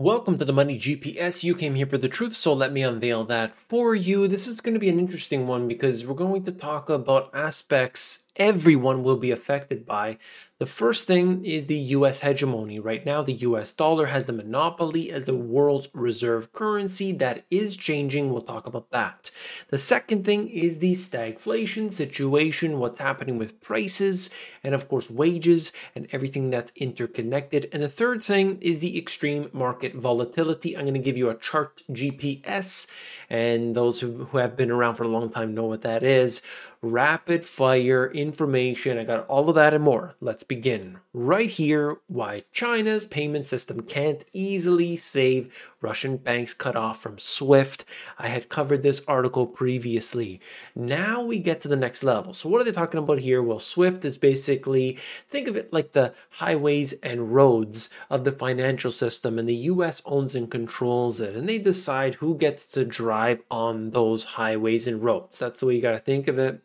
Welcome to the Money GPS. You came here for the truth, so let me unveil that for you. This is going to be an interesting one because we're going to talk about aspects everyone will be affected by. The first thing is the US hegemony. Right now, the US dollar has the monopoly as the world's reserve currency. That is changing. We'll talk about that. The second thing is the stagflation situation, what's happening with prices, and of course, wages and everything that's interconnected. And the third thing is the extreme market volatility. I'm going to give you a chart GPS, and those who, have been around for a long time know what that is rapid fire information. I got all of that and more. Let's begin right here. Why China's payment system can't easily save Russian banks cut off from SWIFT. I had covered this article previously. Now we get to the next level. So, what are they talking about here? Well, SWIFT is basically, think of it like the highways and roads of the financial system, and the US owns and controls it, and they decide who gets to drive on those highways and roads. That's the way you got to think of it.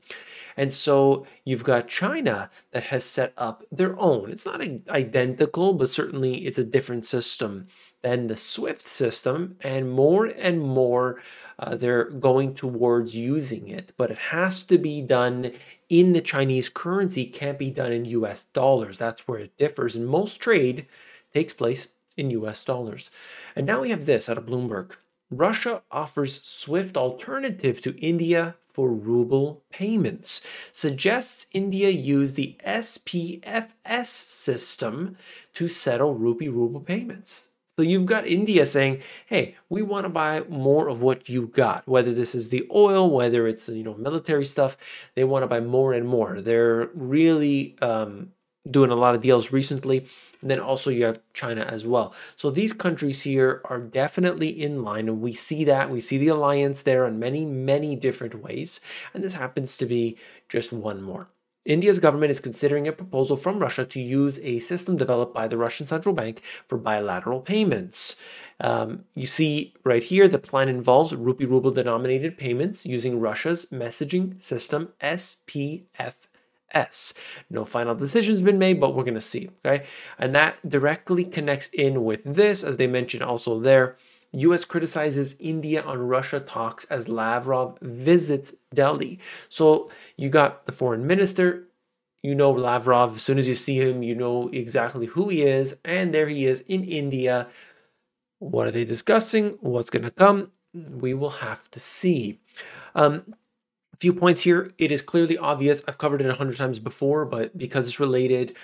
And so you've got China that has set up their own. It's not identical, but certainly it's a different system than the SWIFT system. And more and more, uh, they're going towards using it. But it has to be done in the Chinese currency, can't be done in US dollars. That's where it differs. And most trade takes place in US dollars. And now we have this out of Bloomberg. Russia offers SWIFT alternative to India for ruble payments. Suggests India use the SPFS system to settle rupee ruble payments. So you've got India saying, "Hey, we want to buy more of what you got. Whether this is the oil, whether it's you know military stuff, they want to buy more and more. They're really um, doing a lot of deals recently. And then also you have China as well. So these countries here are definitely in line, and we see that. We see the alliance there in many, many different ways. And this happens to be just one more. India's government is considering a proposal from Russia to use a system developed by the Russian central bank for bilateral payments. Um, you see right here, the plan involves rupee ruble denominated payments using Russia's messaging system SPF S. No final decision's been made, but we're going to see. Okay. And that directly connects in with this, as they mentioned also there. US criticizes India on Russia talks as Lavrov visits Delhi. So you got the foreign minister, you know Lavrov. As soon as you see him, you know exactly who he is. And there he is in India. What are they discussing? What's going to come? We will have to see. Um, a few points here. It is clearly obvious. I've covered it a hundred times before, but because it's related,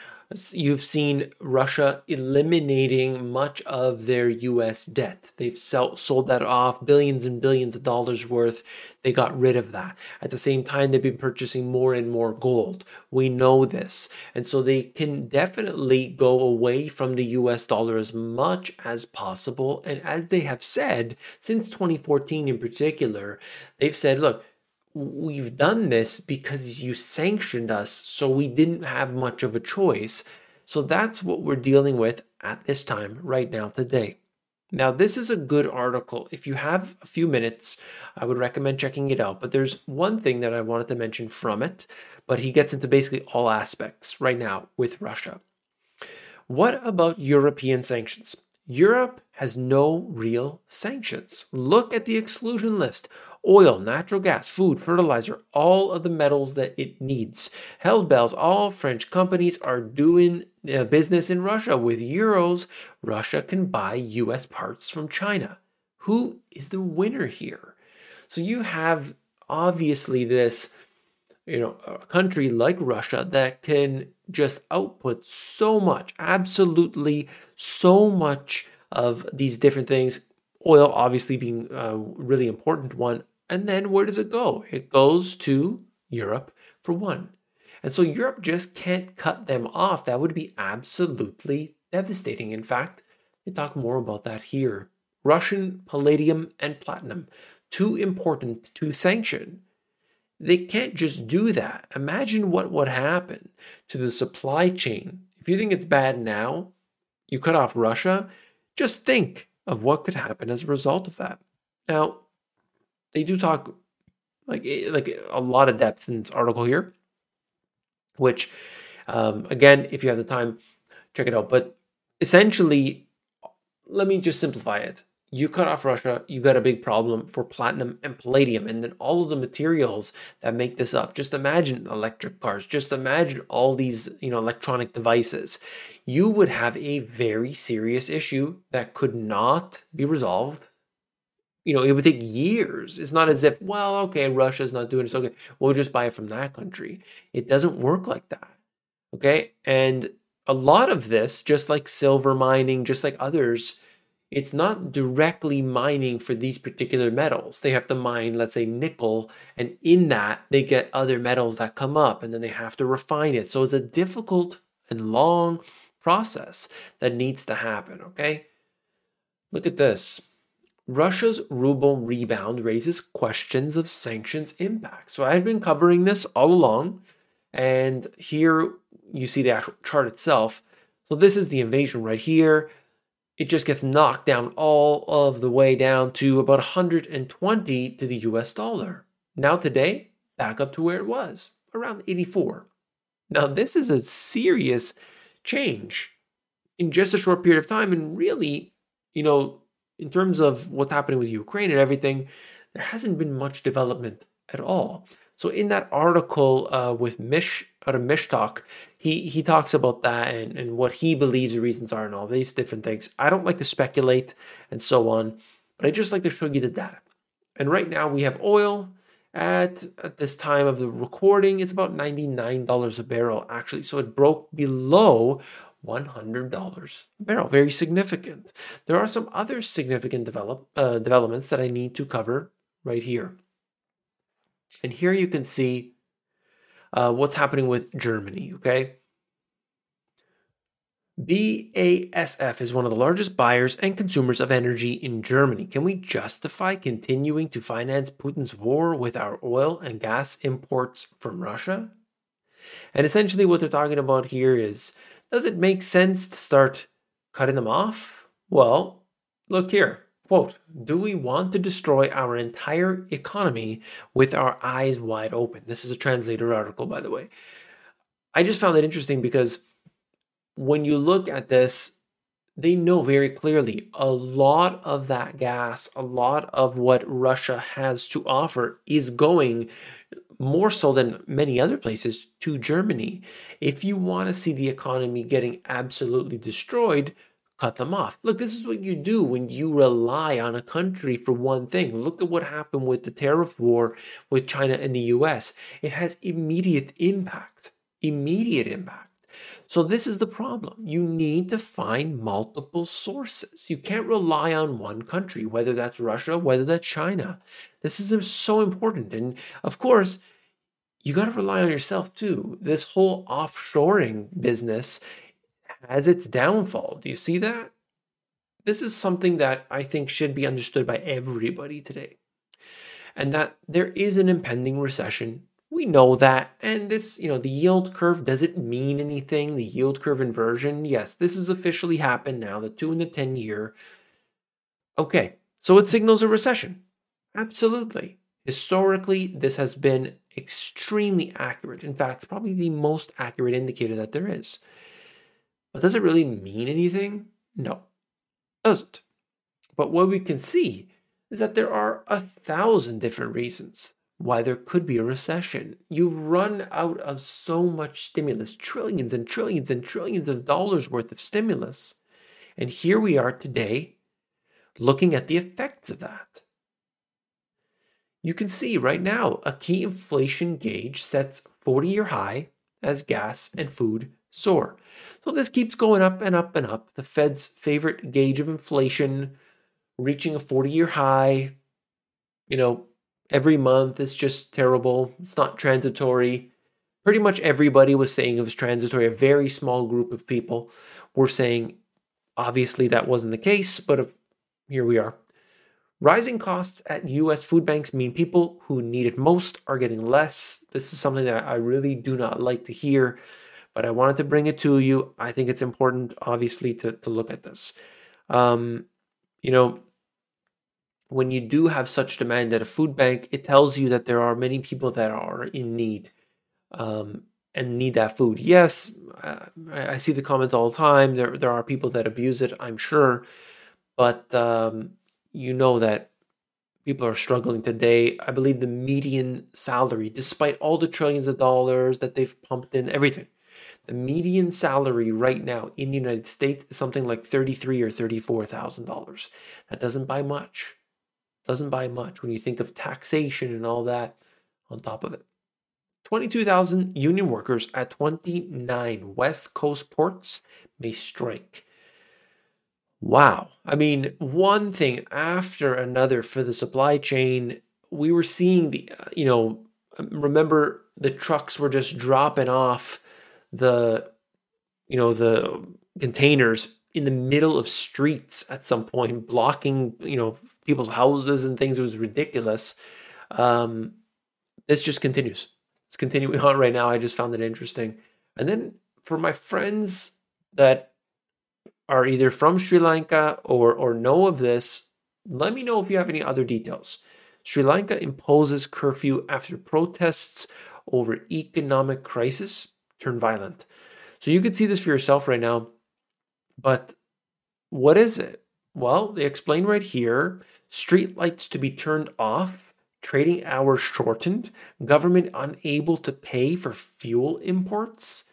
you've seen Russia eliminating much of their U.S. debt. They've sell, sold that off, billions and billions of dollars worth. They got rid of that. At the same time, they've been purchasing more and more gold. We know this. And so they can definitely go away from the US dollar as much as possible. And as they have said, since 2014 in particular, they've said, look, we've done this because you sanctioned us, so we didn't have much of a choice. So that's what we're dealing with at this time, right now, today. Now, this is a good article. If you have a few minutes, I would recommend checking it out. But there's one thing that I wanted to mention from it, but he gets into basically all aspects right now with Russia. What about European sanctions? Europe has no real sanctions. Look at the exclusion list oil, natural gas, food, fertilizer, all of the metals that it needs. Hell's bells, all French companies are doing uh, business in Russia with euros. Russia can buy US parts from China. Who is the winner here? So you have obviously this you know a country like Russia that can just output so much absolutely so much of these different things oil obviously being a really important one and then where does it go? It goes to Europe for one. And so Europe just can't cut them off. That would be absolutely devastating. In fact, they talk more about that here. Russian palladium and platinum, too important to sanction. They can't just do that. Imagine what would happen to the supply chain. If you think it's bad now, you cut off Russia, just think of what could happen as a result of that. Now, they do talk like eh, like a lot of depth in this article here, which um, again, if you have the time, check it out. But essentially, let me just simplify it. You cut off Russia, you got a big problem for platinum and palladium, and then all of the materials that make this up. Just imagine electric cars, just imagine all these, you know, electronic devices. You would have a very serious issue that could not be resolved you know, it would take years. It's not as if, well, okay, Russia's not doing it, so okay, we'll just buy it from that country. It doesn't work like that. Okay. And a lot of this, just like silver mining, just like others, it's not directly mining for these particular metals. They have to mine, let's say, nickel, and in that, they get other metals that come up and then they have to refine it. So it's a difficult and long process that needs to happen. Okay. Look at this. Russia's ruble rebound raises questions of sanctions impact. So I've been covering this all along, and here you see the actual chart itself. So this is the invasion right here. It just gets knocked down all of the way down to about 120 to the US dollar. Now today, back up to where it was, around 84. Now this is a serious change in just a short period of time and really, you know, in terms of what's happening with Ukraine and everything, there hasn't been much development at all. So in that article uh, with Mish out of Mishtalk, he he talks about that and, and what he believes the reasons are and all these different things. I don't like to speculate and so on, but I just like to show you the data. And right now we have oil at, at this time of the recording, it's about $99 a barrel actually. So it broke below $100 a barrel. Very significant. There are some other significant develop, uh, developments that I need to cover right here. And here you can see uh, what's happening with Germany, okay? BASF is one of the largest buyers and consumers of energy in Germany. Can we justify continuing to finance Putin's war with our oil and gas imports from Russia? And essentially, what they're talking about here is does it make sense to start cutting them off? Well, look here. Quote, do we want to destroy our entire economy with our eyes wide open? This is a translator article, by the way. I just found it interesting because when you look at this, they know very clearly a lot of that gas, a lot of what Russia has to offer is going more so than many other places, to Germany. If you want to see the economy getting absolutely destroyed, cut them off. Look, this is what you do when you rely on a country for one thing. Look at what happened with the tariff war with China and the US. It has immediate impact. Immediate impact. So, this is the problem. You need to find multiple sources. You can't rely on one country, whether that's Russia, whether that's China. This is so important. And of course, you got to rely on yourself too. This whole offshoring business has its downfall. Do you see that? This is something that I think should be understood by everybody today. And that there is an impending recession we know that. And this, you know, the yield curve, doesn't mean anything? The yield curve inversion? Yes, this has officially happened now, the two and the 10 year. Okay, so it signals a recession. Absolutely. Historically, this has been extremely accurate. In fact, probably the most accurate indicator that there is. But does it really mean anything? No, it doesn't. But what we can see is that there are a thousand different reasons why there could be a recession. You run out of so much stimulus, trillions and trillions and trillions of dollars worth of stimulus. And here we are today looking at the effects of that. You can see right now a key inflation gauge sets 40 year high as gas and food soar. So this keeps going up and up and up. The Fed's favorite gauge of inflation reaching a 40 year high. You know, every month. It's just terrible. It's not transitory. Pretty much everybody was saying it was transitory. A very small group of people were saying, obviously, that wasn't the case, but here we are. Rising costs at US food banks mean people who need it most are getting less. This is something that I really do not like to hear, but I wanted to bring it to you. I think it's important, obviously, to, to look at this. Um, you know, when you do have such demand at a food bank, it tells you that there are many people that are in need um, and need that food. Yes, uh, I see the comments all the time. There, there are people that abuse it, I'm sure. but um, you know that people are struggling today. I believe the median salary, despite all the trillions of dollars that they've pumped in, everything, the median salary right now in the United States is something like thirty-three or thirty-four thousand dollars. That doesn't buy much. Doesn't buy much when you think of taxation and all that on top of it. 22,000 union workers at 29 West Coast ports may strike. Wow. I mean, one thing after another for the supply chain, we were seeing the, you know, remember the trucks were just dropping off the, you know, the containers in the middle of streets at some point, blocking, you know, people's houses and things. It was ridiculous. Um, this just continues. It's continuing on right now. I just found it interesting. And then for my friends that are either from Sri Lanka or, or know of this, let me know if you have any other details. Sri Lanka imposes curfew after protests over economic crisis turn violent. So you can see this for yourself right now. But what is it? Well, they explain right here street lights to be turned off, trading hours shortened, government unable to pay for fuel imports.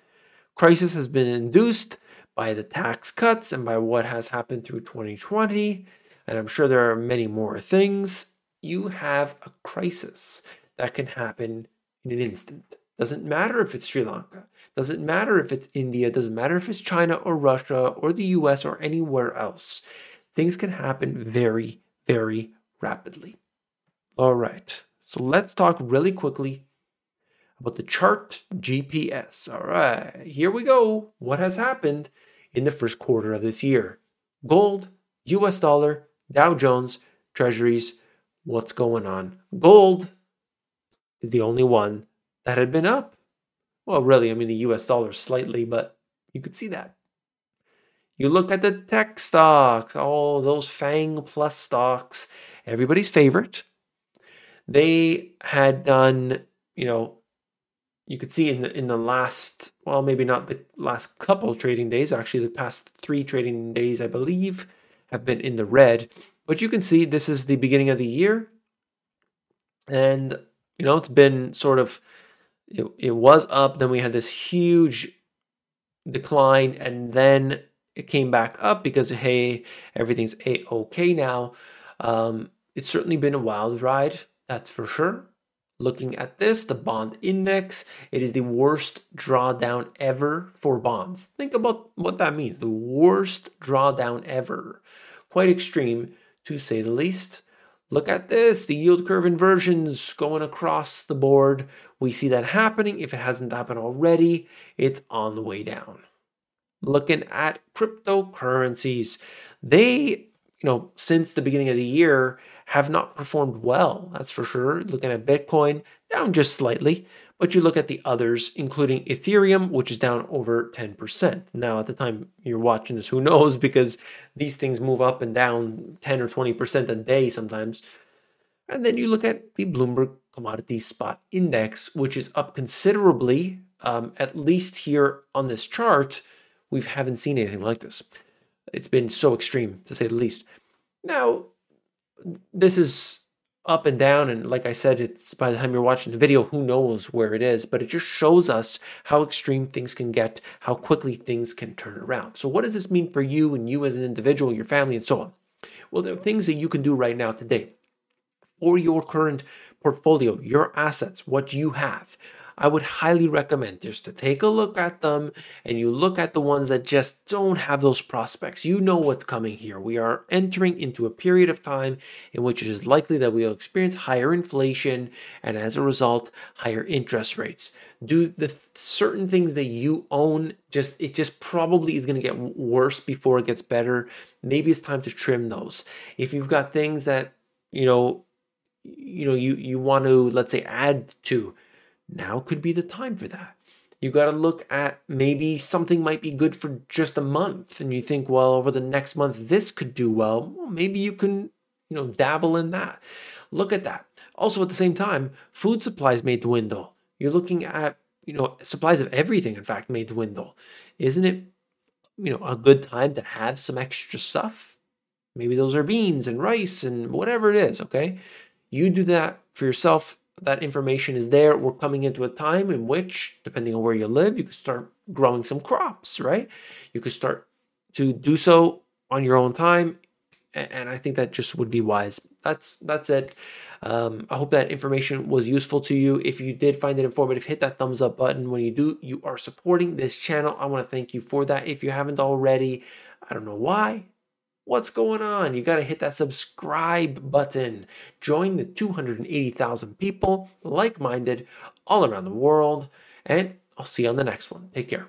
Crisis has been induced by the tax cuts and by what has happened through 2020, and I'm sure there are many more things, you have a crisis that can happen in an instant. Doesn't matter if it's Sri Lanka, doesn't matter if it's India, doesn't matter if it's China or Russia or the US or anywhere else. Things can happen very, very rapidly. All right, so let's talk really quickly about the chart GPS. All right, here we go. What has happened in the first quarter of this year. Gold, US dollar, Dow Jones, Treasuries, what's going on? Gold is the only one that had been up. Well, really, I mean, the US dollar slightly, but you could see that. You look at the tech stocks, all those FANG plus stocks, everybody's favorite. They had done, you know, you could see in the, in the last, well, maybe not the last couple trading days, actually, the past three trading days, I believe, have been in the red. But you can see this is the beginning of the year. And, you know, it's been sort of, it, it was up. Then we had this huge decline. And then it came back up because, hey, everything's a okay now. Um, it's certainly been a wild ride, that's for sure. Looking at this, the bond index, it is the worst drawdown ever for bonds. Think about what that means the worst drawdown ever. Quite extreme, to say the least. Look at this the yield curve inversions going across the board. We see that happening. If it hasn't happened already, it's on the way down. Looking at cryptocurrencies, they, you know, since the beginning of the year, have not performed well, that's for sure. Looking at Bitcoin, down just slightly, but you look at the others, including Ethereum, which is down over 10%. Now, at the time you're watching this, who knows, because these things move up and down 10 or 20% a day sometimes. And then you look at the Bloomberg Commodity Spot Index, which is up considerably. Um, at least here on this chart, we haven't seen anything like this. It's been so extreme, to say the least. Now, this is up and down and like i said it's by the time you're watching the video who knows where it is but it just shows us how extreme things can get how quickly things can turn around so what does this mean for you and you as an individual your family and so on well there are things that you can do right now today for your current portfolio your assets what you have I would highly recommend just to take a look at them and you look at the ones that just don't have those prospects. You know what's coming here. We are entering into a period of time in which it is likely that we will experience higher inflation and as a result, higher interest rates. Do the certain things that you own just it just probably is going to get worse before it gets better. Maybe it's time to trim those. If you've got things that, you know, you know you you want to let's say add to now could be the time for that. You got to look at maybe something might be good for just a month, and you think, well, over the next month, this could do well. well maybe you can, you know, dabble in that. Look at that. Also, at the same time, food supplies may dwindle. You're looking at, you know, supplies of everything, in fact, may dwindle. Isn't it, you know, a good time to have some extra stuff? Maybe those are beans and rice and whatever it is, okay? You do that for yourself. That information is there. We're coming into a time in which, depending on where you live, you could start growing some crops, right? You could start to do so on your own time. And I think that just would be wise. That's that's it. Um, I hope that information was useful to you. If you did find it informative, hit that thumbs up button. When you do, you are supporting this channel. I want to thank you for that. If you haven't already, I don't know why. What's going on? You got to hit that subscribe button. Join the 280,000 people like minded all around the world. And I'll see you on the next one. Take care.